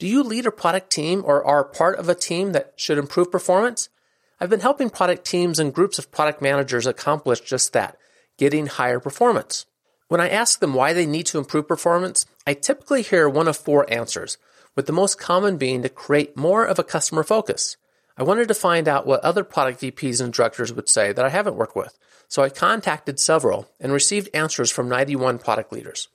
Do you lead a product team or are part of a team that should improve performance? I've been helping product teams and groups of product managers accomplish just that, getting higher performance. When I ask them why they need to improve performance, I typically hear one of four answers, with the most common being to create more of a customer focus. I wanted to find out what other product VPs and directors would say that I haven't worked with, so I contacted several and received answers from 91 product leaders.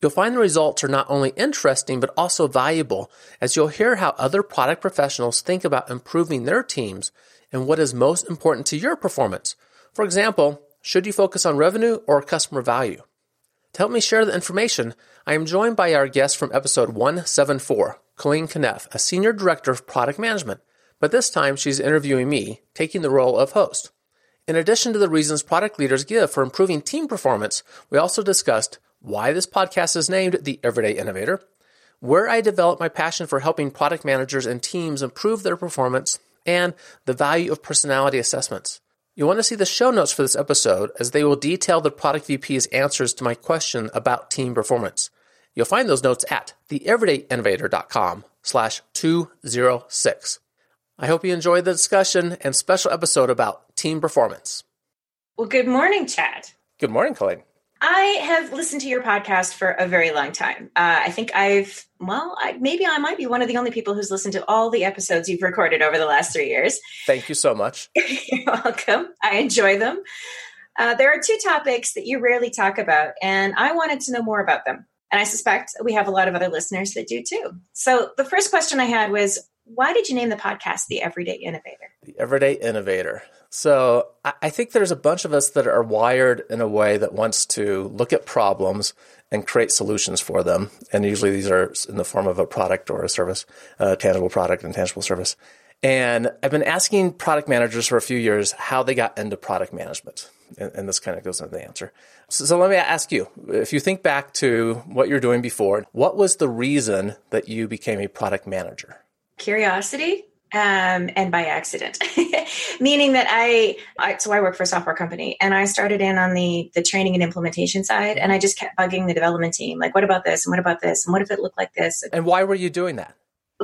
You'll find the results are not only interesting, but also valuable as you'll hear how other product professionals think about improving their teams and what is most important to your performance. For example, should you focus on revenue or customer value? To help me share the information, I am joined by our guest from episode 174, Colleen Knuff, a senior director of product management. But this time she's interviewing me, taking the role of host. In addition to the reasons product leaders give for improving team performance, we also discussed why this podcast is named The Everyday Innovator, where I develop my passion for helping product managers and teams improve their performance, and the value of personality assessments. You'll want to see the show notes for this episode as they will detail the product VP's answers to my question about team performance. You'll find those notes at theeverydayinnovator.com slash 206. I hope you enjoyed the discussion and special episode about team performance. Well, good morning, Chad. Good morning, Colleen. I have listened to your podcast for a very long time. Uh, I think I've, well, I, maybe I might be one of the only people who's listened to all the episodes you've recorded over the last three years. Thank you so much. You're welcome. I enjoy them. Uh, there are two topics that you rarely talk about, and I wanted to know more about them. And I suspect we have a lot of other listeners that do too. So the first question I had was why did you name the podcast The Everyday Innovator? The Everyday Innovator. So I think there's a bunch of us that are wired in a way that wants to look at problems and create solutions for them. And usually these are in the form of a product or a service, a tangible product and tangible service. And I've been asking product managers for a few years how they got into product management. And, and this kind of goes into the answer. So, so let me ask you, if you think back to what you're doing before, what was the reason that you became a product manager? Curiosity um, and by accident, meaning that I, I, so I work for a software company and I started in on the the training and implementation side, and I just kept bugging the development team, like, what about this and what about this and what if it looked like this? And why were you doing that?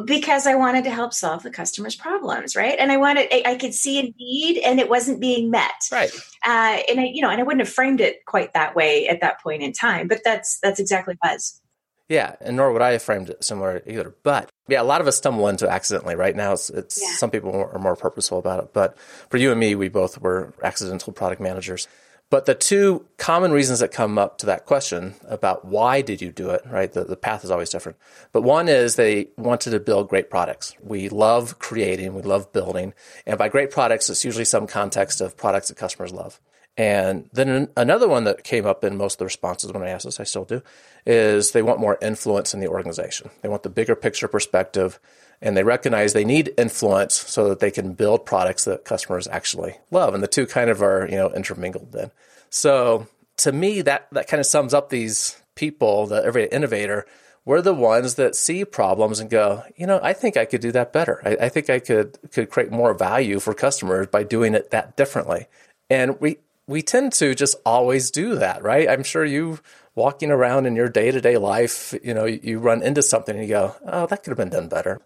Because I wanted to help solve the customer's problems, right? And I wanted, I, I could see a need, and it wasn't being met, right? Uh, and I, you know, and I wouldn't have framed it quite that way at that point in time, but that's that's exactly what was. Yeah, and nor would I have framed it similar either. But yeah, a lot of us stumble into accidentally. Right now, it's, it's yeah. some people are more purposeful about it. But for you and me, we both were accidental product managers. But the two common reasons that come up to that question about why did you do it, right? The, the path is always different. But one is they wanted to build great products. We love creating, we love building. And by great products, it's usually some context of products that customers love. And then another one that came up in most of the responses when I asked this, I still do, is they want more influence in the organization. They want the bigger picture perspective, and they recognize they need influence so that they can build products that customers actually love. And the two kind of are, you know, intermingled then. So to me, that, that kind of sums up these people, the everyday innovator, we're the ones that see problems and go, you know, I think I could do that better. I, I think I could could create more value for customers by doing it that differently. And we we tend to just always do that, right? I'm sure you walking around in your day to day life, you know, you run into something and you go, oh, that could have been done better.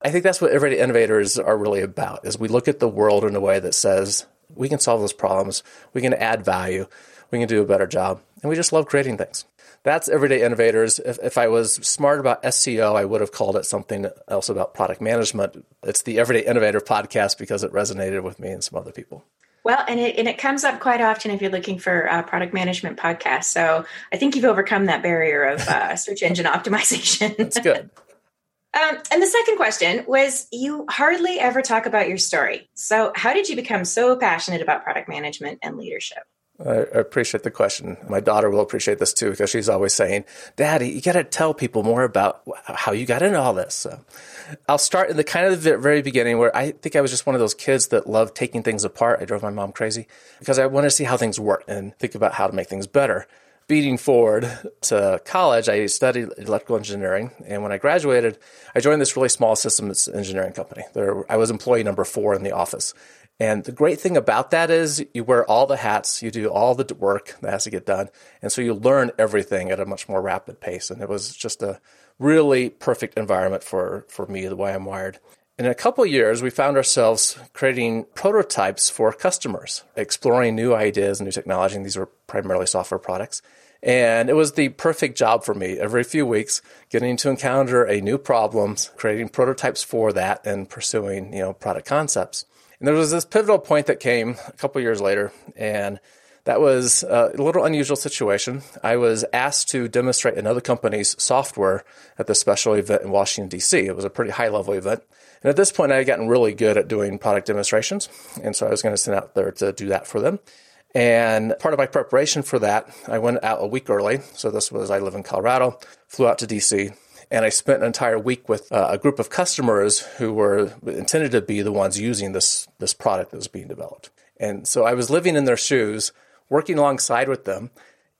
I think that's what everyday innovators are really about is we look at the world in a way that says we can solve those problems, we can add value, we can do a better job, and we just love creating things. That's everyday innovators. If, if I was smart about SEO, I would have called it something else about product management. It's the Everyday Innovator podcast because it resonated with me and some other people. Well, and it, and it comes up quite often if you're looking for product management podcasts. So I think you've overcome that barrier of uh, search engine optimization. That's good. Um, and the second question was you hardly ever talk about your story. So, how did you become so passionate about product management and leadership? I appreciate the question. My daughter will appreciate this too because she's always saying, "Daddy, you got to tell people more about how you got into all this." So, I'll start in the kind of the very beginning where I think I was just one of those kids that loved taking things apart. I drove my mom crazy because I wanted to see how things work and think about how to make things better. Beating forward to college, I studied electrical engineering, and when I graduated, I joined this really small systems engineering company. There, I was employee number four in the office, and the great thing about that is you wear all the hats, you do all the work that has to get done. And so you learn everything at a much more rapid pace. And it was just a really perfect environment for, for me, the way I'm wired. In a couple years, we found ourselves creating prototypes for customers, exploring new ideas and new technology. And these were primarily software products. And it was the perfect job for me. Every few weeks, getting to encounter a new problem, creating prototypes for that, and pursuing, you know, product concepts. And there was this pivotal point that came a couple years later, and that was uh, a little unusual situation. I was asked to demonstrate another company's software at this special event in Washington, D.C. It was a pretty high level event. And at this point, I had gotten really good at doing product demonstrations. And so I was going to send out there to do that for them. And part of my preparation for that, I went out a week early. So this was, I live in Colorado, flew out to DC, and I spent an entire week with uh, a group of customers who were intended to be the ones using this, this product that was being developed. And so I was living in their shoes, working alongside with them.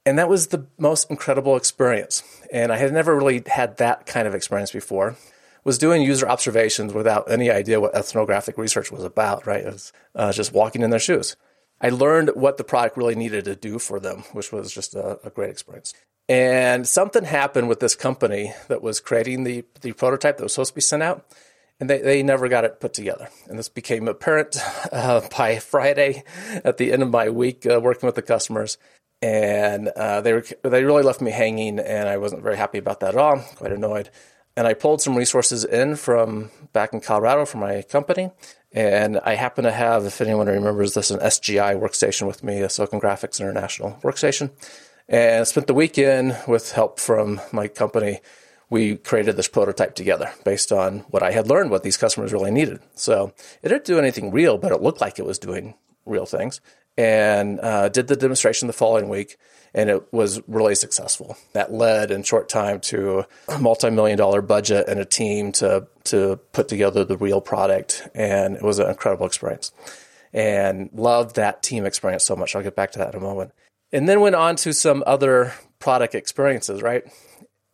And that was the most incredible experience. And I had never really had that kind of experience before. Was doing user observations without any idea what ethnographic research was about, right? It was uh, just walking in their shoes. I learned what the product really needed to do for them, which was just a, a great experience. And something happened with this company that was creating the, the prototype that was supposed to be sent out, and they, they never got it put together. And this became apparent uh, by Friday at the end of my week uh, working with the customers. And uh, they, were, they really left me hanging, and I wasn't very happy about that at all, quite annoyed. And I pulled some resources in from back in Colorado from my company. And I happen to have, if anyone remembers this, an SGI workstation with me, a Silicon Graphics International workstation and spent the weekend with help from my company. We created this prototype together based on what I had learned, what these customers really needed. So it didn't do anything real, but it looked like it was doing real things. And uh, did the demonstration the following week, and it was really successful. That led in short time to a multi-million dollar budget and a team to to put together the real product, and it was an incredible experience. And loved that team experience so much. I'll get back to that in a moment and then went on to some other product experiences, right?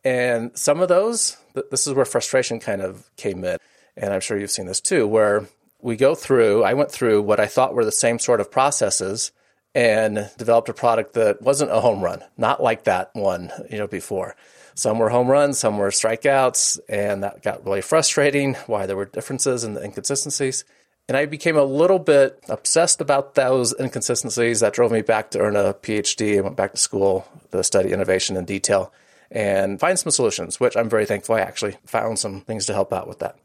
And some of those, this is where frustration kind of came in. And I'm sure you've seen this too, where we go through, I went through what I thought were the same sort of processes and developed a product that wasn't a home run, not like that one, you know, before. Some were home runs, some were strikeouts, and that got really frustrating why there were differences and inconsistencies. And I became a little bit obsessed about those inconsistencies. That drove me back to earn a PhD. I went back to school to study innovation in detail and find some solutions, which I'm very thankful I actually found some things to help out with that.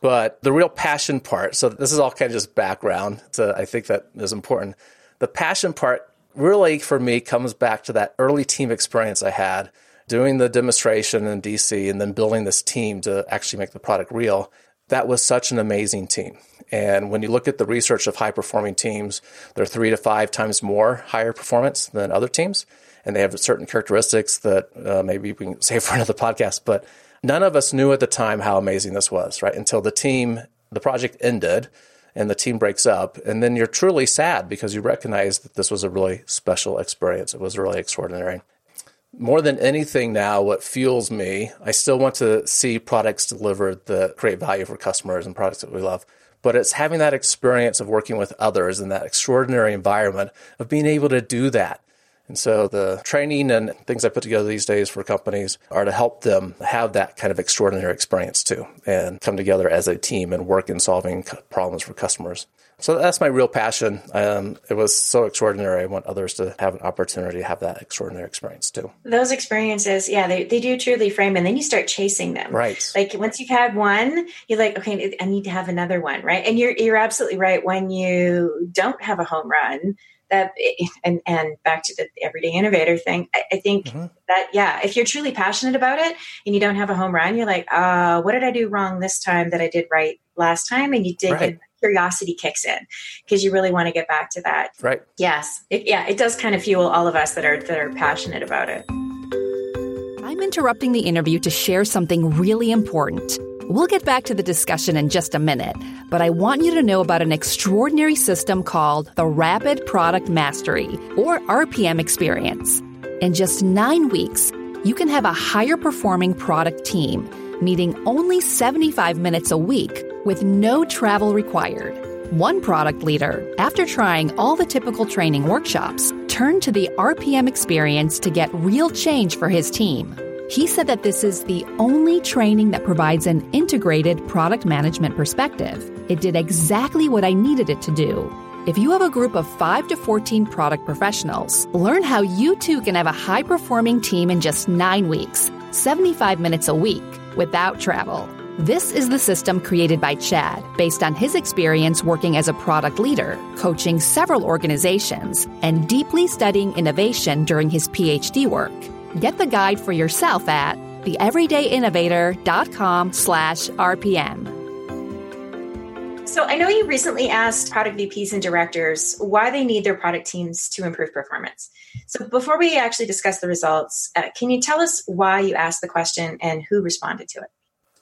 But the real passion part, so this is all kind of just background. So I think that is important. The passion part really for me comes back to that early team experience I had doing the demonstration in DC and then building this team to actually make the product real. That was such an amazing team. And when you look at the research of high performing teams, they're three to five times more higher performance than other teams. And they have certain characteristics that uh, maybe we can save for another podcast. But none of us knew at the time how amazing this was, right? Until the team, the project ended and the team breaks up. And then you're truly sad because you recognize that this was a really special experience. It was really extraordinary. More than anything now, what fuels me, I still want to see products delivered that create value for customers and products that we love but it's having that experience of working with others in that extraordinary environment of being able to do that. And so the training and things I put together these days for companies are to help them have that kind of extraordinary experience too and come together as a team and work in solving problems for customers. So that's my real passion. Um, it was so extraordinary. I want others to have an opportunity to have that extraordinary experience too. Those experiences, yeah, they, they do truly frame, and then you start chasing them. Right. Like once you've had one, you're like, okay, I need to have another one, right? And you're you're absolutely right. When you don't have a home run, that and and back to the everyday innovator thing i, I think mm-hmm. that yeah if you're truly passionate about it and you don't have a home run you're like uh what did i do wrong this time that i did right last time and you dig right. Curiosity kicks in because you really want to get back to that. Right. Yes. It, yeah, it does kind of fuel all of us that are that are passionate about it. I'm interrupting the interview to share something really important. We'll get back to the discussion in just a minute, but I want you to know about an extraordinary system called the Rapid Product Mastery, or RPM experience. In just nine weeks, you can have a higher performing product team, meeting only 75 minutes a week with no travel required. One product leader, after trying all the typical training workshops, turned to the RPM experience to get real change for his team. He said that this is the only training that provides an integrated product management perspective. It did exactly what I needed it to do. If you have a group of 5 to 14 product professionals, learn how you too can have a high performing team in just 9 weeks, 75 minutes a week, without travel. This is the system created by Chad based on his experience working as a product leader, coaching several organizations, and deeply studying innovation during his PhD work. Get the guide for yourself at theeverydayinnovator.com slash RPM. So I know you recently asked product VPs and directors why they need their product teams to improve performance. So before we actually discuss the results, uh, can you tell us why you asked the question and who responded to it?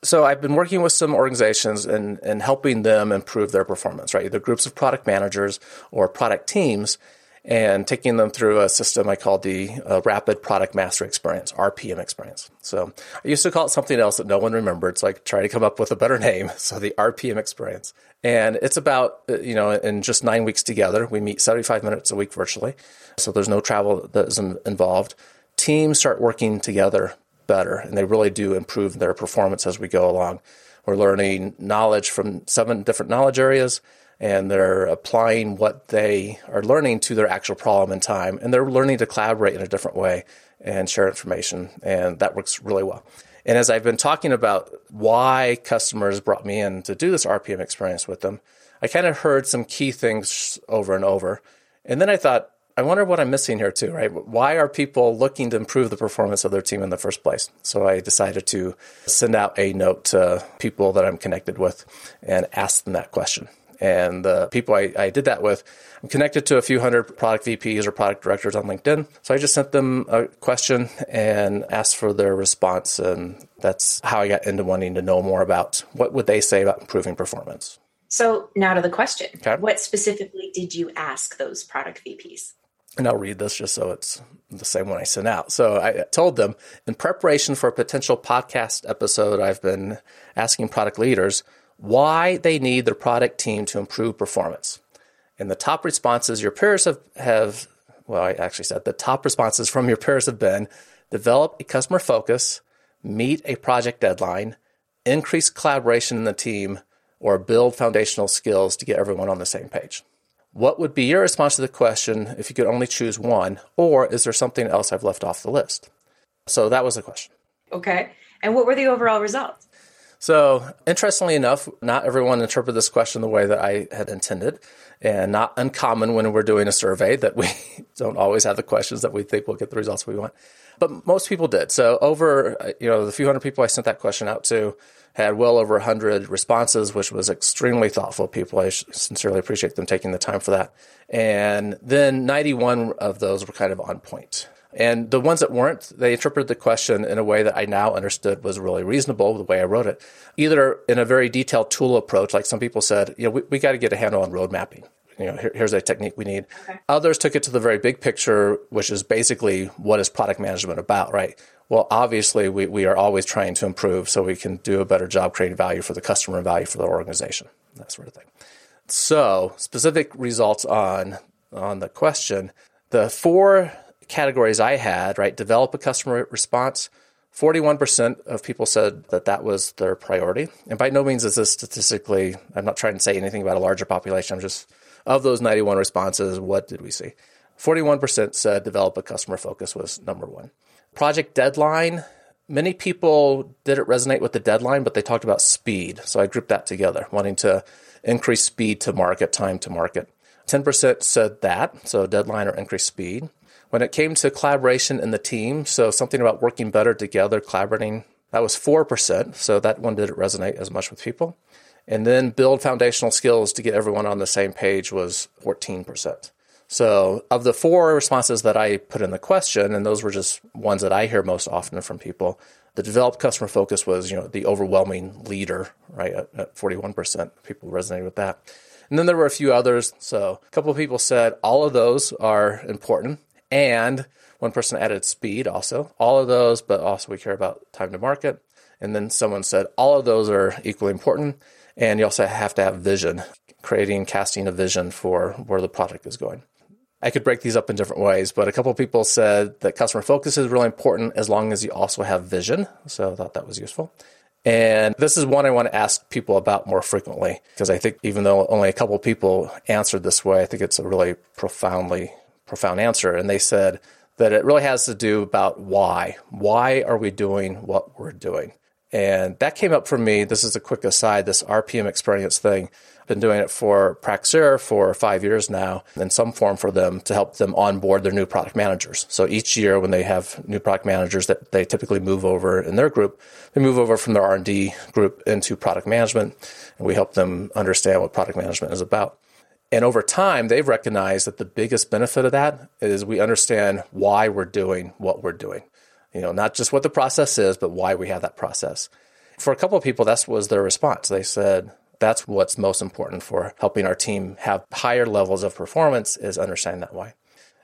So I've been working with some organizations and, and helping them improve their performance, right? Either groups of product managers or product teams and taking them through a system I call the uh, Rapid Product Master Experience, RPM experience. So I used to call it something else that no one remembered, so I tried to come up with a better name. So the RPM experience. And it's about, uh, you know, in just nine weeks together, we meet 75 minutes a week virtually. So there's no travel that is involved. Teams start working together better, and they really do improve their performance as we go along. We're learning knowledge from seven different knowledge areas and they're applying what they are learning to their actual problem in time and they're learning to collaborate in a different way and share information and that works really well and as i've been talking about why customers brought me in to do this rpm experience with them i kind of heard some key things over and over and then i thought I wonder what I'm missing here too, right? Why are people looking to improve the performance of their team in the first place? So I decided to send out a note to people that I'm connected with and ask them that question. And the people I, I did that with, I'm connected to a few hundred product VPs or product directors on LinkedIn. So I just sent them a question and asked for their response. And that's how I got into wanting to know more about what would they say about improving performance. So now to the question. Okay. What specifically did you ask those product VPs? And I'll read this just so it's the same one I sent out. So I told them in preparation for a potential podcast episode, I've been asking product leaders why they need their product team to improve performance. And the top responses your peers have, have well, I actually said the top responses from your peers have been develop a customer focus, meet a project deadline, increase collaboration in the team, or build foundational skills to get everyone on the same page. What would be your response to the question if you could only choose one, or is there something else I've left off the list? So that was the question. Okay. And what were the overall results? So, interestingly enough, not everyone interpreted this question the way that I had intended, and not uncommon when we're doing a survey that we don't always have the questions that we think will get the results we want. But most people did. So, over you know the few hundred people I sent that question out to had well over 100 responses, which was extremely thoughtful people. I sincerely appreciate them taking the time for that. And then 91 of those were kind of on point. And the ones that weren't, they interpreted the question in a way that I now understood was really reasonable, the way I wrote it. Either in a very detailed tool approach, like some people said, you know, we, we got to get a handle on road mapping. You know, here, here's a technique we need. Okay. Others took it to the very big picture, which is basically what is product management about, right? Well, obviously, we, we are always trying to improve so we can do a better job creating value for the customer and value for the organization, that sort of thing. So, specific results on on the question, the four categories I had, right, develop a customer response. 41% of people said that that was their priority. And by no means is this statistically, I'm not trying to say anything about a larger population. I'm just, of those 91 responses, what did we see? 41% said develop a customer focus was number one. Project deadline, many people didn't resonate with the deadline, but they talked about speed. So I grouped that together, wanting to increase speed to market, time to market. 10% said that, so deadline or increase speed. When it came to collaboration in the team, so something about working better together, collaborating, that was 4%. So that one didn't resonate as much with people. And then build foundational skills to get everyone on the same page was 14%. So, of the four responses that I put in the question, and those were just ones that I hear most often from people, the developed customer focus was, you know, the overwhelming leader, right, at, at 41%. People resonated with that. And then there were a few others. So, a couple of people said all of those are important. And one person added speed also. All of those, but also we care about time to market. And then someone said all of those are equally important. And you also have to have vision, creating, casting a vision for where the product is going. I could break these up in different ways, but a couple people said that customer focus is really important as long as you also have vision. So I thought that was useful. And this is one I want to ask people about more frequently because I think even though only a couple people answered this way, I think it's a really profoundly profound answer. And they said that it really has to do about why. Why are we doing what we're doing? And that came up for me. This is a quick aside, this RPM experience thing I've been doing it for Praxair for five years now in some form for them to help them onboard their new product managers. So each year when they have new product managers that they typically move over in their group, they move over from their R&D group into product management and we help them understand what product management is about. And over time, they've recognized that the biggest benefit of that is we understand why we're doing what we're doing. You know, not just what the process is, but why we have that process. For a couple of people, that was their response. They said, that's what's most important for helping our team have higher levels of performance is understanding that why.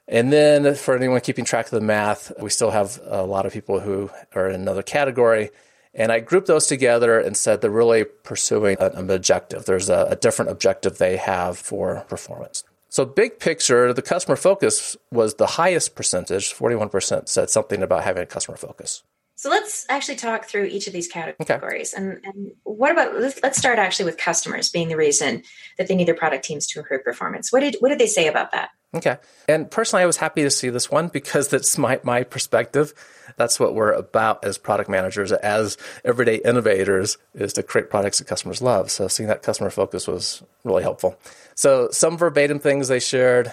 And then for anyone keeping track of the math, we still have a lot of people who are in another category. And I grouped those together and said they're really pursuing an objective. There's a, a different objective they have for performance. So, big picture, the customer focus was the highest percentage. 41% said something about having a customer focus. So let's actually talk through each of these categories. Okay. And, and what about let's, let's start actually with customers being the reason that they need their product teams to improve performance. What did what did they say about that? Okay. And personally, I was happy to see this one because that's my, my perspective. That's what we're about as product managers, as everyday innovators, is to create products that customers love. So seeing that customer focus was really helpful. So some verbatim things they shared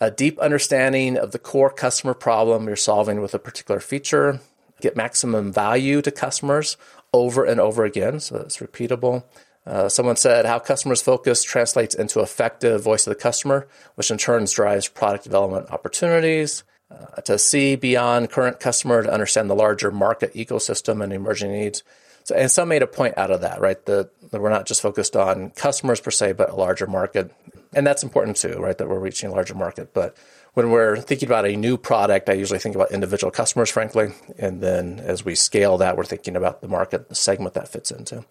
a deep understanding of the core customer problem you're solving with a particular feature, get maximum value to customers over and over again. So it's repeatable. Uh, someone said how customers focus translates into effective voice of the customer, which in turn drives product development opportunities. Uh, to see beyond current customer to understand the larger market ecosystem and emerging needs. So, and some made a point out of that, right? That, that we're not just focused on customers per se, but a larger market. And that's important too, right? That we're reaching a larger market. But when we're thinking about a new product, I usually think about individual customers, frankly. And then as we scale that, we're thinking about the market, the segment that fits into.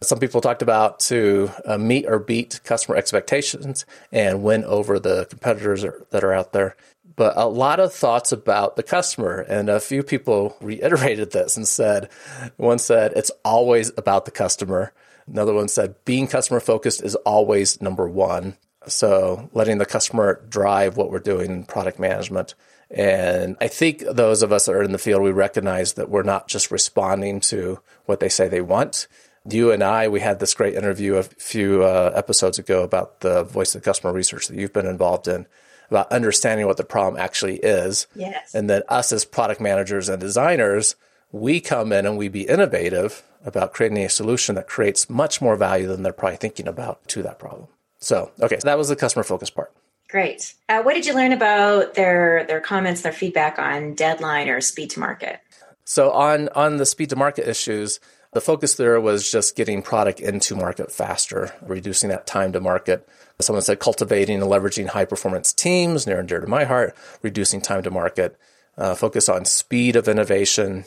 Some people talked about to uh, meet or beat customer expectations and win over the competitors that are out there. But a lot of thoughts about the customer. And a few people reiterated this and said, one said, it's always about the customer. Another one said, being customer focused is always number one. So letting the customer drive what we're doing in product management. And I think those of us that are in the field, we recognize that we're not just responding to what they say they want. You and I, we had this great interview a few uh, episodes ago about the voice of the customer research that you've been involved in, about understanding what the problem actually is. Yes. And then us as product managers and designers, we come in and we be innovative about creating a solution that creates much more value than they're probably thinking about to that problem. So, okay, so that was the customer focus part. Great. Uh, what did you learn about their their comments, their feedback on deadline or speed to market? So on on the speed to market issues, the focus there was just getting product into market faster, reducing that time to market. Someone said cultivating and leveraging high performance teams, near and dear to my heart, reducing time to market, uh, focus on speed of innovation,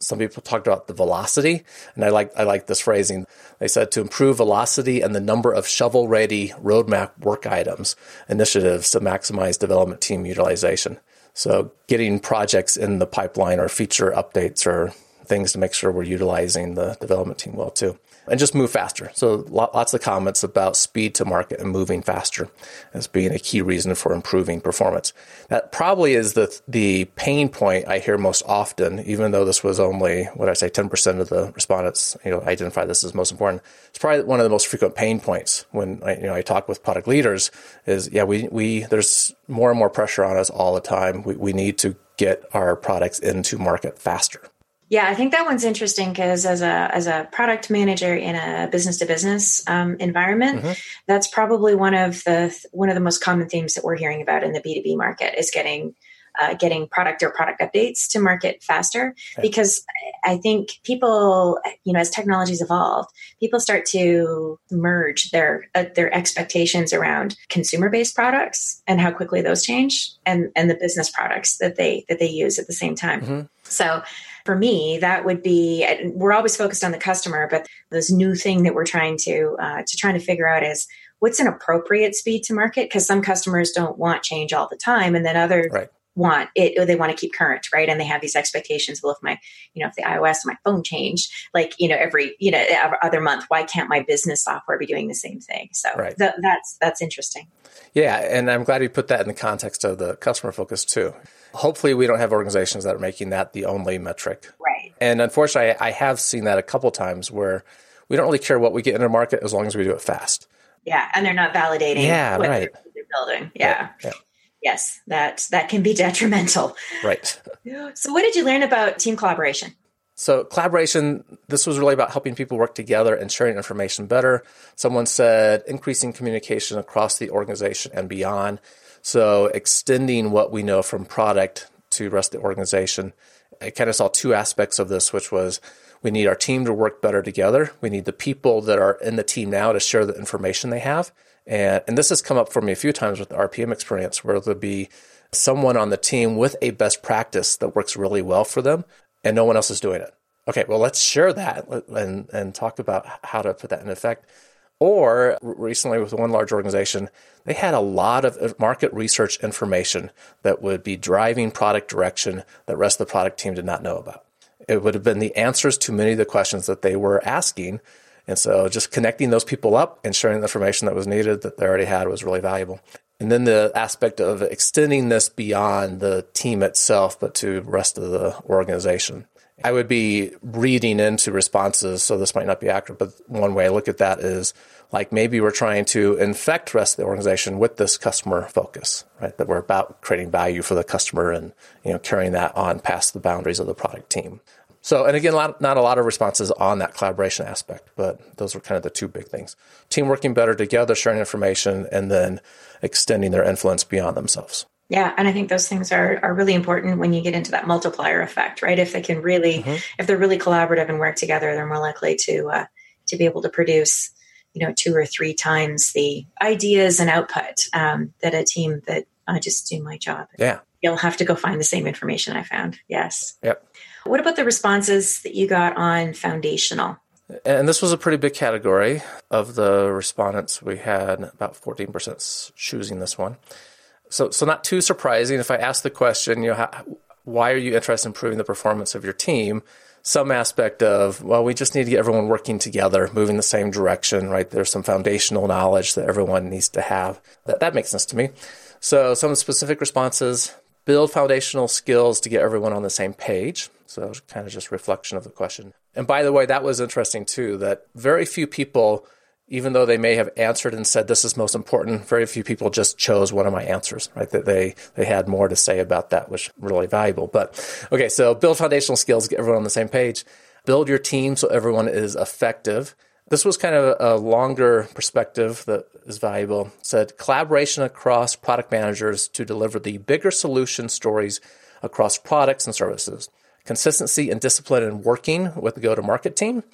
some people talked about the velocity, and I like I like this phrasing. They said to improve velocity and the number of shovel-ready roadmap work items initiatives to maximize development team utilization. So getting projects in the pipeline or feature updates or things to make sure we're utilizing the development team well too and just move faster. So lots of comments about speed to market and moving faster as being a key reason for improving performance. That probably is the the pain point I hear most often, even though this was only what I say 10% of the respondents you know identify this as most important. It's probably one of the most frequent pain points when I, you know I talk with product leaders is yeah we we there's more and more pressure on us all the time. We we need to get our products into market faster. Yeah, I think that one's interesting because as a as a product manager in a business to business environment, mm-hmm. that's probably one of the one of the most common themes that we're hearing about in the B two B market is getting uh, getting product or product updates to market faster okay. because I think people, you know, as technologies evolve, people start to merge their uh, their expectations around consumer based products and how quickly those change, and and the business products that they that they use at the same time. Mm-hmm. So for me that would be we're always focused on the customer but this new thing that we're trying to uh, to trying to figure out is what's an appropriate speed to market? Because some customers don't want change all the time and then other right want it or they want to keep current right? And they have these expectations well if my you know if the ios my phone changed like you know every you know other month why can't my business software be doing the same thing? So right. th- that's that's interesting. Yeah and i'm glad you put that in the context of the customer focus too. Hopefully we don't have organizations that are making that the only metric. Right. And unfortunately i have seen that a couple times where we don't really care what we get in the market as long as we do it fast. Yeah and they're not validating yeah right. they're building. Yeah. Right. yeah yes that that can be detrimental. Right. So what did you learn about team collaboration? So collaboration this was really about helping people work together and sharing information better. Someone said increasing communication across the organization and beyond. So extending what we know from product to rest of the organization. I kind of saw two aspects of this which was we need our team to work better together. We need the people that are in the team now to share the information they have and, and this has come up for me a few times with RPM experience where there'll be someone on the team with a best practice that works really well for them and no one else is doing it. Okay, well, let's share that and, and talk about how to put that in effect. Or recently with one large organization, they had a lot of uh, market research information that would be driving product direction that rest of the product team did not know about. It would have been the answers to many of the questions that they were asking and so just connecting those people up and sharing the information that was needed that they already had was really valuable. And then the aspect of extending this beyond the team itself, but to the rest of the organization. I would be reading into responses, so this might not be accurate, but one way I look at that is like maybe we're trying to infect rest of the organization with this customer focus, right? That we're about creating value for the customer and you know carrying that on past the boundaries of the product team. So, and again, lot, not a lot of responses on that collaboration aspect, but those were kind of the two big things. Team working better together, sharing information, and then extending their influence beyond themselves. Yeah, and I think those things are are really important when you get into that multiplier effect, right? If they can really, mm-hmm. if they're really collaborative and work together, they're more likely to uh, to be able to produce, you know, two or three times the ideas and output um, that a team that I just do my job. Yeah, you'll have to go find the same information I found. Yes. Yep. What about the responses that you got on foundational? And this was a pretty big category of the respondents. We had about 14% choosing this one. So, so not too surprising. If I ask the question, you know, how, why are you interested in improving the performance of your team? Some aspect of, well, we just need to get everyone working together, moving the same direction, right? There's some foundational knowledge that everyone needs to have. That, that makes sense to me. So, some specific responses build foundational skills to get everyone on the same page. So kind of just reflection of the question. And by the way, that was interesting too, that very few people, even though they may have answered and said this is most important, very few people just chose one of my answers, right? That they, they had more to say about that, which really valuable. But okay, so build foundational skills, get everyone on the same page. Build your team so everyone is effective. This was kind of a longer perspective that is valuable. It said collaboration across product managers to deliver the bigger solution stories across products and services consistency and discipline in working with the go to market team.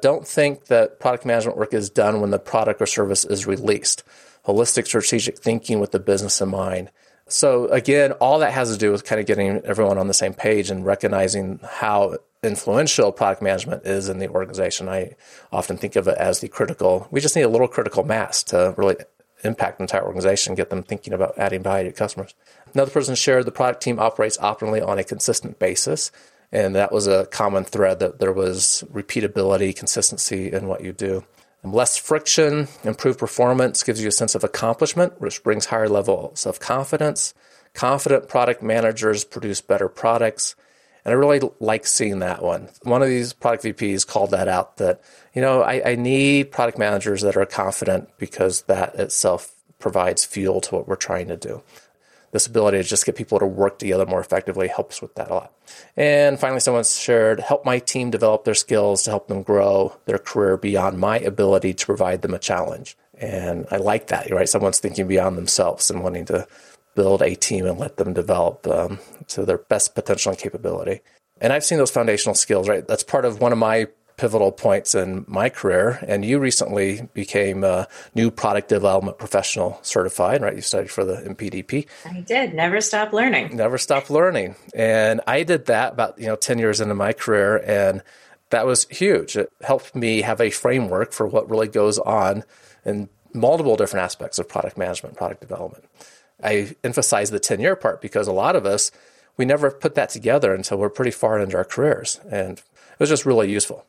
Don't think that product management work is done when the product or service is released. Holistic strategic thinking with the business in mind. So, again, all that has to do with kind of getting everyone on the same page and recognizing how influential product management is in the organization. I often think of it as the critical, we just need a little critical mass to really impact the entire organization, get them thinking about adding value to customers. Another person shared the product team operates optimally on a consistent basis. And that was a common thread that there was repeatability, consistency in what you do. Less friction, improved performance gives you a sense of accomplishment, which brings higher levels of confidence. Confident product managers produce better products. And I really like seeing that one. One of these product VPs called that out that, you know, I, I need product managers that are confident because that itself provides fuel to what we're trying to do. This ability to just get people to work together more effectively helps with that a lot. And finally, someone shared, help my team develop their skills to help them grow their career beyond my ability to provide them a challenge. And I like that, right? Someone's thinking beyond themselves and wanting to build a team and let them develop um, to their best potential and capability. And I've seen those foundational skills, right? That's part of one of my pivotal points in my career. And you recently became a new product development professional certified, right? You studied for the NPDP. I did. Never stop learning. Never stop learning. And I did that about, you know, 10 years into my career. And that was huge. It helped me have a framework for what really goes on in multiple different aspects of product management, product development. I emphasize the 10 year part because a lot of us, we never put that together until we're pretty far into our careers. And it was just really useful.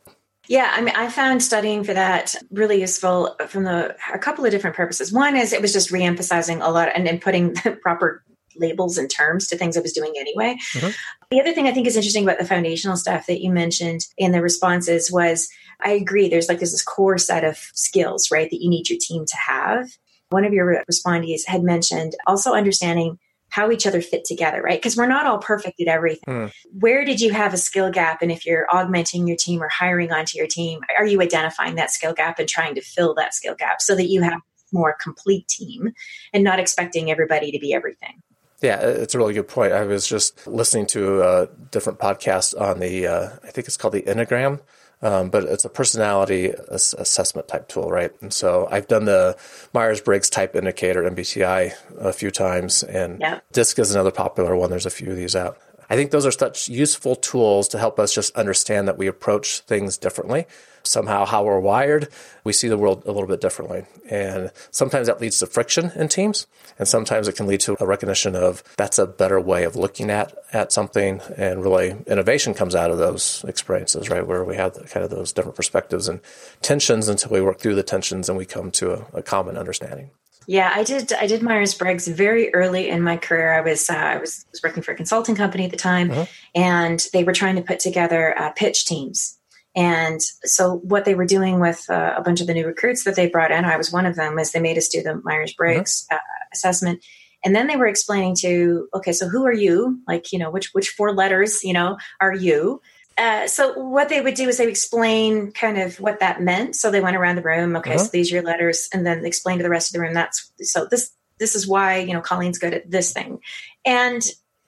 Yeah, I mean, I found studying for that really useful from the a couple of different purposes. One is it was just reemphasizing a lot and, and putting the proper labels and terms to things I was doing anyway. Mm-hmm. The other thing I think is interesting about the foundational stuff that you mentioned in the responses was I agree. There's like there's this core set of skills, right, that you need your team to have. One of your respondees had mentioned also understanding how each other fit together, right? Because we're not all perfect at everything. Mm. Where did you have a skill gap? And if you're augmenting your team or hiring onto your team, are you identifying that skill gap and trying to fill that skill gap so that you have a more complete team and not expecting everybody to be everything? Yeah, it's a really good point. I was just listening to a different podcast on the, uh, I think it's called the Enneagram um, but it's a personality ass- assessment type tool, right? And so I've done the Myers Briggs type indicator, MBTI, a few times, and. DISC is another popular one. There's a few of these out. I think those are such useful tools to help us just understand that we approach things differently. Somehow, how we're wired, we see the world a little bit differently. And sometimes that leads to friction in teams. And sometimes it can lead to a recognition of that's a better way of looking at, at something. And really, innovation comes out of those experiences, right? Where we have the, kind of those different perspectives and tensions until we work through the tensions and we come to a, a common understanding. Yeah, I did. I did Myers Briggs very early in my career. I was uh, I was, was working for a consulting company at the time, uh-huh. and they were trying to put together uh, pitch teams. And so, what they were doing with uh, a bunch of the new recruits that they brought in, I was one of them, is they made us do the Myers Briggs uh-huh. assessment, and then they were explaining to, okay, so who are you? Like, you know, which which four letters, you know, are you? Uh, so what they would do is they would explain kind of what that meant. So they went around the room. Okay, uh-huh. so these are your letters, and then explain to the rest of the room. That's so this this is why you know Colleen's good at this thing, and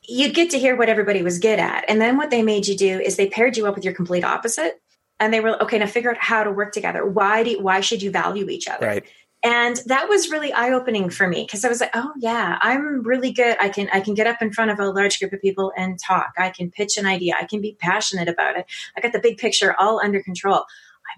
you'd get to hear what everybody was good at. And then what they made you do is they paired you up with your complete opposite, and they were okay. Now figure out how to work together. Why do why should you value each other? Right. And that was really eye opening for me because I was like, oh yeah, I'm really good. I can I can get up in front of a large group of people and talk. I can pitch an idea. I can be passionate about it. I got the big picture all under control.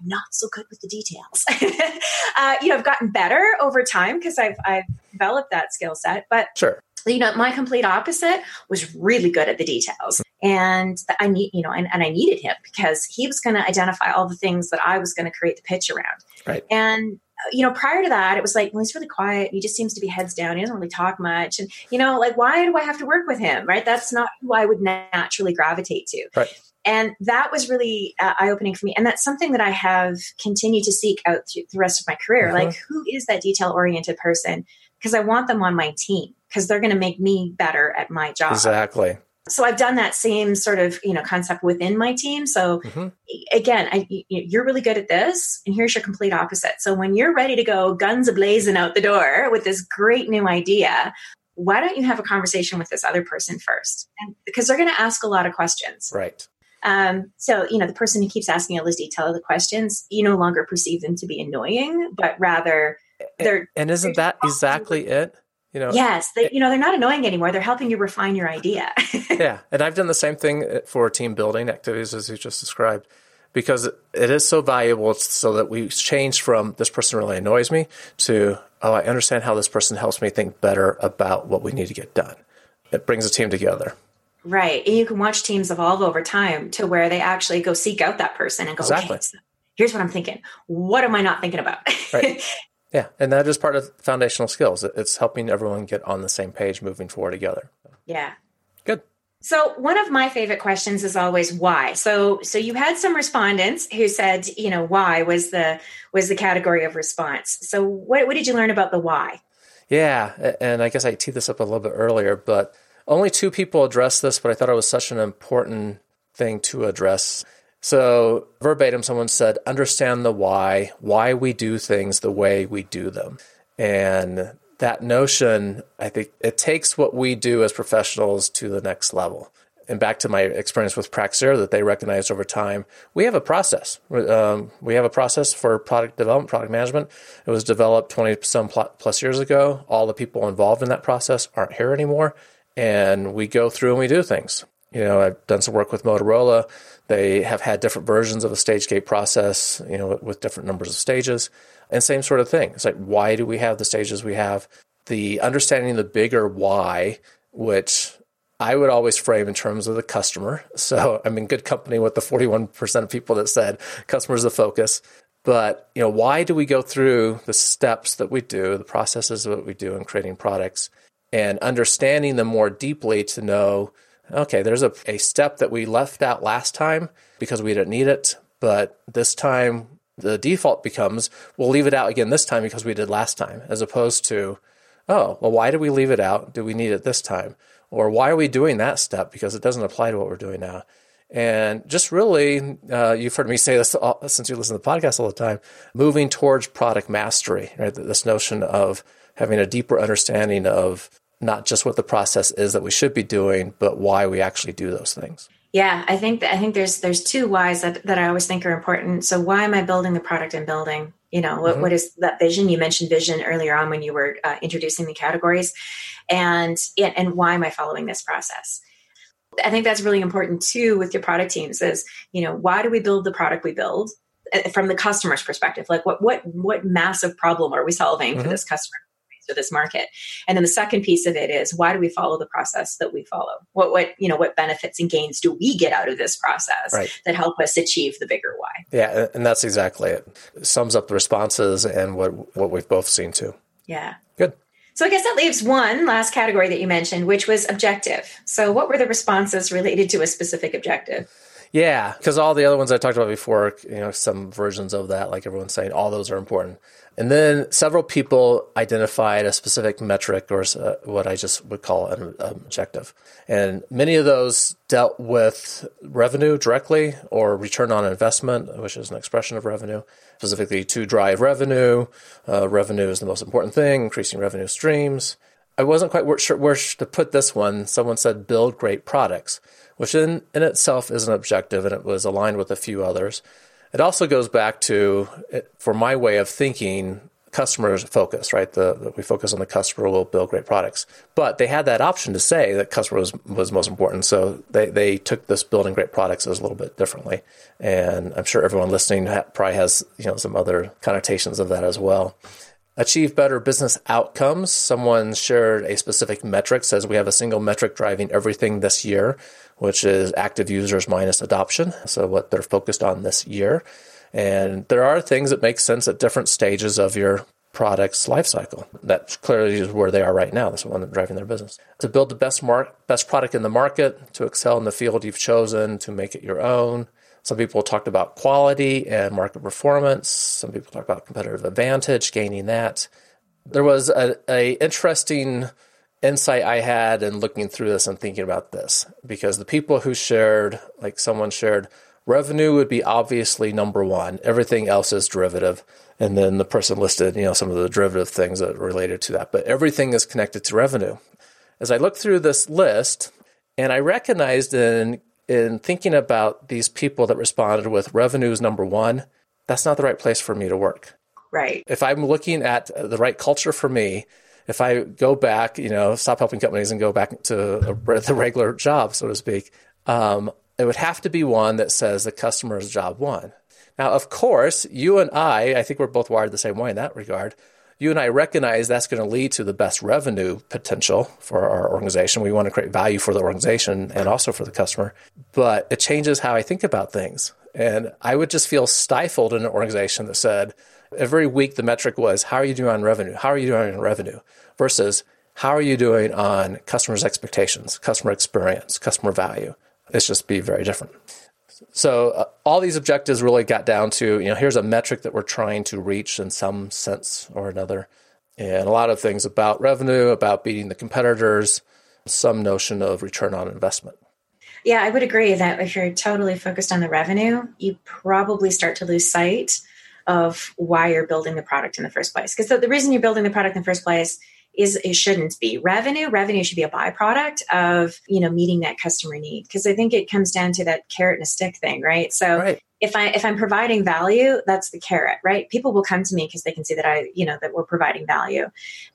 I'm not so good with the details. uh, you know, I've gotten better over time because I've I've developed that skill set. But sure, you know, my complete opposite was really good at the details. And I need, you know, and, and I needed him because he was going to identify all the things that I was going to create the pitch around. Right. And you know, prior to that, it was like, well, he's really quiet. He just seems to be heads down. He doesn't really talk much. And, you know, like, why do I have to work with him? Right. That's not who I would naturally gravitate to. Right. And that was really uh, eye opening for me. And that's something that I have continued to seek out through the rest of my career. Uh-huh. Like, who is that detail oriented person? Because I want them on my team because they're going to make me better at my job. Exactly so I've done that same sort of you know concept within my team. So mm-hmm. again, I, you're really good at this, and here's your complete opposite. So when you're ready to go guns ablazing out the door with this great new idea, why don't you have a conversation with this other person first? And, because they're going to ask a lot of questions, right? Um, so you know the person who keeps asking all those detailed questions, you no longer perceive them to be annoying, but rather they're. And isn't that exactly it? You know, yes, they, you know they're not annoying anymore. They're helping you refine your idea. yeah, and I've done the same thing uh, for team building activities as you just described, because it is so valuable. So that we change from this person really annoys me to oh, I understand how this person helps me think better about what we need to get done. It brings a team together. Right, and you can watch teams evolve over time to where they actually go seek out that person and go, exactly. Okay, here's what I'm thinking. What am I not thinking about? Right. Yeah, and that is part of foundational skills. It's helping everyone get on the same page moving forward together. Yeah. Good. So one of my favorite questions is always why. So so you had some respondents who said, you know, why was the was the category of response. So what what did you learn about the why? Yeah, and I guess I teed this up a little bit earlier, but only two people addressed this, but I thought it was such an important thing to address. So, verbatim, someone said, understand the why, why we do things the way we do them. And that notion, I think it takes what we do as professionals to the next level. And back to my experience with Praxair that they recognized over time, we have a process. Um, we have a process for product development, product management. It was developed 20 some plus years ago. All the people involved in that process aren't here anymore. And we go through and we do things. You know, I've done some work with Motorola. They have had different versions of the stage gate process, you know, with different numbers of stages. And same sort of thing. It's like, why do we have the stages we have? The understanding the bigger why, which I would always frame in terms of the customer. So I'm in good company with the 41% of people that said customers the focus. But, you know, why do we go through the steps that we do, the processes that we do in creating products and understanding them more deeply to know, okay, there's a, a step that we left out last time because we didn't need it. But this time the default becomes we'll leave it out again this time because we did last time, as opposed to, oh, well, why did we leave it out? Do we need it this time? Or why are we doing that step? Because it doesn't apply to what we're doing now. And just really, uh, you've heard me say this all, since you listen to the podcast all the time, moving towards product mastery, right? This notion of having a deeper understanding of not just what the process is that we should be doing, but why we actually do those things. Yeah, I think that I think there's there's two whys that, that I always think are important. So why am I building the product I'm building? You know, what, mm-hmm. what is that vision? You mentioned vision earlier on when you were uh, introducing the categories, and and why am I following this process? I think that's really important too with your product teams. Is you know why do we build the product we build uh, from the customer's perspective? Like what what what massive problem are we solving mm-hmm. for this customer? To this market. And then the second piece of it is why do we follow the process that we follow? What what you know what benefits and gains do we get out of this process right. that help us achieve the bigger why? Yeah, and that's exactly it. it. Sums up the responses and what what we've both seen too. Yeah. Good. So I guess that leaves one last category that you mentioned, which was objective. So what were the responses related to a specific objective? Yeah, because all the other ones I talked about before, you know, some versions of that, like everyone's saying, all those are important. And then several people identified a specific metric or uh, what I just would call an objective. And many of those dealt with revenue directly or return on investment, which is an expression of revenue, specifically to drive revenue. Uh, revenue is the most important thing, increasing revenue streams. I wasn't quite sure where to put this one. Someone said build great products, which in, in itself is an objective and it was aligned with a few others. It also goes back to, for my way of thinking, customers focus, right? The, the, we focus on the customer, we'll build great products. But they had that option to say that customer was, was most important. So they, they took this building great products as a little bit differently. And I'm sure everyone listening probably has, you know, some other connotations of that as well. Achieve better business outcomes. Someone shared a specific metric, says we have a single metric driving everything this year which is active users minus adoption. So what they're focused on this year. And there are things that make sense at different stages of your product's lifecycle. That clearly is where they are right now. That's the one that's driving their business. To build the best best product in the market, to excel in the field you've chosen, to make it your own. Some people talked about quality and market performance. Some people talked about competitive advantage, gaining that. There was a, a interesting insight I had in looking through this and thinking about this because the people who shared, like someone shared, revenue would be obviously number one. Everything else is derivative. And then the person listed, you know, some of the derivative things that related to that. But everything is connected to revenue. As I looked through this list, and I recognized in in thinking about these people that responded with revenue is number one, that's not the right place for me to work. Right. If I'm looking at the right culture for me, if I go back, you know, stop helping companies and go back to a, the regular job, so to speak, um, it would have to be one that says the customer's job one. Now, of course, you and I, I think we're both wired the same way in that regard. You and I recognize that's going to lead to the best revenue potential for our organization. We want to create value for the organization and also for the customer, but it changes how I think about things. And I would just feel stifled in an organization that said, every week the metric was how are you doing on revenue? How are you doing on revenue? Versus how are you doing on customers' expectations, customer experience, customer value? It's just be very different. So uh, all these objectives really got down to, you know, here's a metric that we're trying to reach in some sense or another. and a lot of things about revenue, about beating the competitors, some notion of return on investment. Yeah, I would agree that if you're totally focused on the revenue, you probably start to lose sight of why you're building the product in the first place. Because the, the, reason you're building the product in the first place is it shouldn't be revenue. Revenue should be a byproduct of you know meeting that customer need. Because I think it comes down to that carrot and a stick thing, right? So right. if I if I'm providing value, that's the carrot, right? People will come to me because they can see that I you know that we're providing value.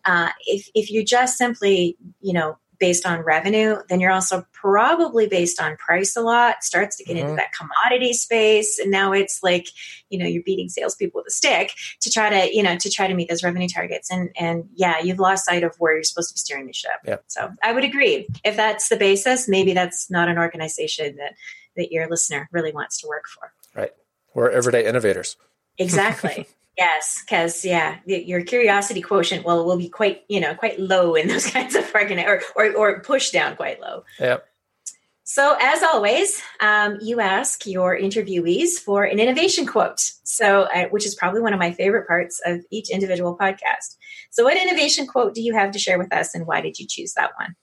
Uh, if if you just simply you know based on revenue, then you're also probably based on price a lot. starts to get mm-hmm. into that commodity space. And now it's like, you know, you're beating salespeople with a stick to try to, you know, to try to meet those revenue targets. And and yeah, you've lost sight of where you're supposed to be steering the ship. Yep. So I would agree. If that's the basis, maybe that's not an organization that that your listener really wants to work for. Right. We're everyday innovators. Exactly. Yes, because yeah, your curiosity quotient will will be quite you know quite low in those kinds of or, or or pushed down quite low. Yep. So as always, um, you ask your interviewees for an innovation quote. So, uh, which is probably one of my favorite parts of each individual podcast. So, what innovation quote do you have to share with us, and why did you choose that one?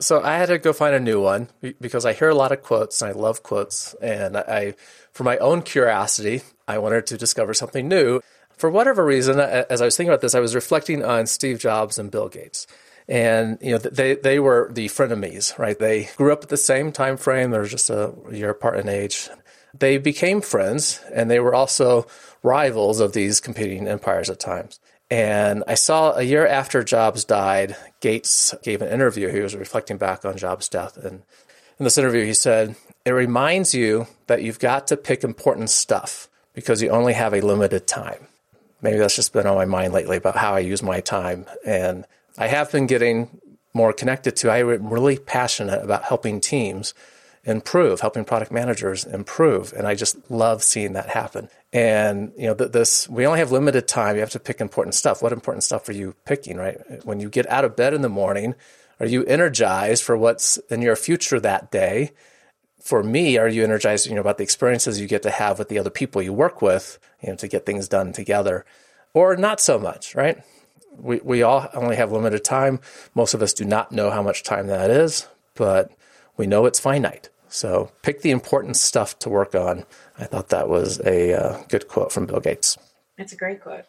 So I had to go find a new one because I hear a lot of quotes and I love quotes. And I, for my own curiosity, I wanted to discover something new for whatever reason, as I was thinking about this, I was reflecting on Steve Jobs and Bill Gates. And you know they they were the frenemies, right? They grew up at the same time frame. They're just a year apart in age. They became friends, and they were also rivals of these competing empires at times. And I saw a year after Jobs died, Gates gave an interview. He was reflecting back on Jobs' death, and in this interview, he said, "It reminds you that you've got to pick important stuff because you only have a limited time." Maybe that's just been on my mind lately about how I use my time. And I have been getting more connected to, I'm really passionate about helping teams improve, helping product managers improve. And I just love seeing that happen. And, you know, this, we only have limited time. You have to pick important stuff. What important stuff are you picking, right? When you get out of bed in the morning, are you energized for what's in your future that day? For me, are you energized, you know, about the experiences you get to have with the other people you work with, you know, to get things done together, or not so much, right? We we all only have limited time. Most of us do not know how much time that is, but we know it's finite. So pick the important stuff to work on. I thought that was a uh, good quote from Bill Gates. That's a great quote.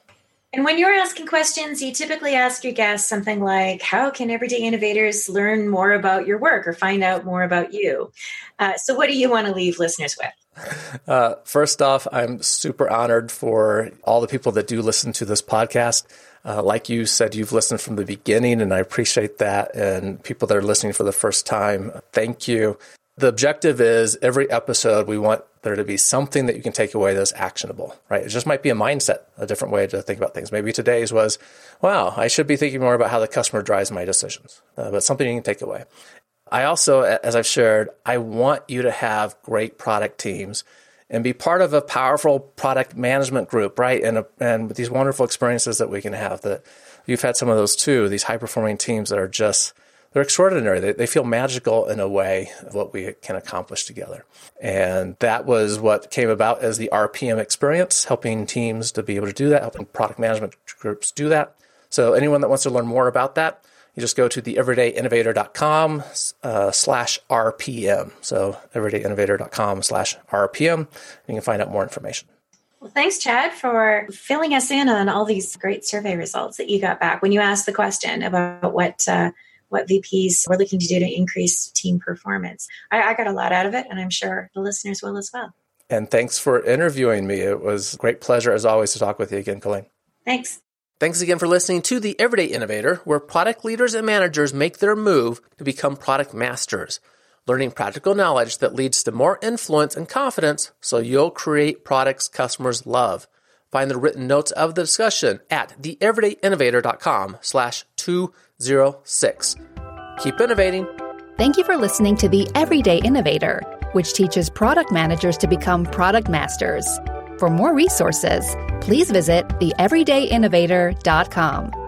And when you're asking questions, you typically ask your guests something like, How can everyday innovators learn more about your work or find out more about you? Uh, so, what do you want to leave listeners with? Uh, first off, I'm super honored for all the people that do listen to this podcast. Uh, like you said, you've listened from the beginning, and I appreciate that. And people that are listening for the first time, thank you. The objective is every episode, we want there to be something that you can take away that's actionable, right? It just might be a mindset, a different way to think about things. Maybe today's was, wow, I should be thinking more about how the customer drives my decisions, uh, but something you can take away. I also, as I've shared, I want you to have great product teams and be part of a powerful product management group, right? And, a, and these wonderful experiences that we can have that you've had some of those too, these high performing teams that are just they're extraordinary. They, they feel magical in a way of what we can accomplish together. And that was what came about as the RPM experience, helping teams to be able to do that, helping product management groups do that. So anyone that wants to learn more about that, you just go to the everydayinnovator.com uh, slash RPM. So everydayinnovator.com slash RPM. And You can find out more information. Well, thanks, Chad, for filling us in on all these great survey results that you got back when you asked the question about what uh, what VPs were looking to do to increase team performance. I, I got a lot out of it, and I'm sure the listeners will as well. And thanks for interviewing me. It was a great pleasure, as always, to talk with you again, Colleen. Thanks. Thanks again for listening to The Everyday Innovator, where product leaders and managers make their move to become product masters, learning practical knowledge that leads to more influence and confidence so you'll create products customers love. Find the written notes of the discussion at theeverydayinnovator.com slash 206. Keep innovating. Thank you for listening to The Everyday Innovator, which teaches product managers to become product masters. For more resources, please visit theeverydayinnovator.com.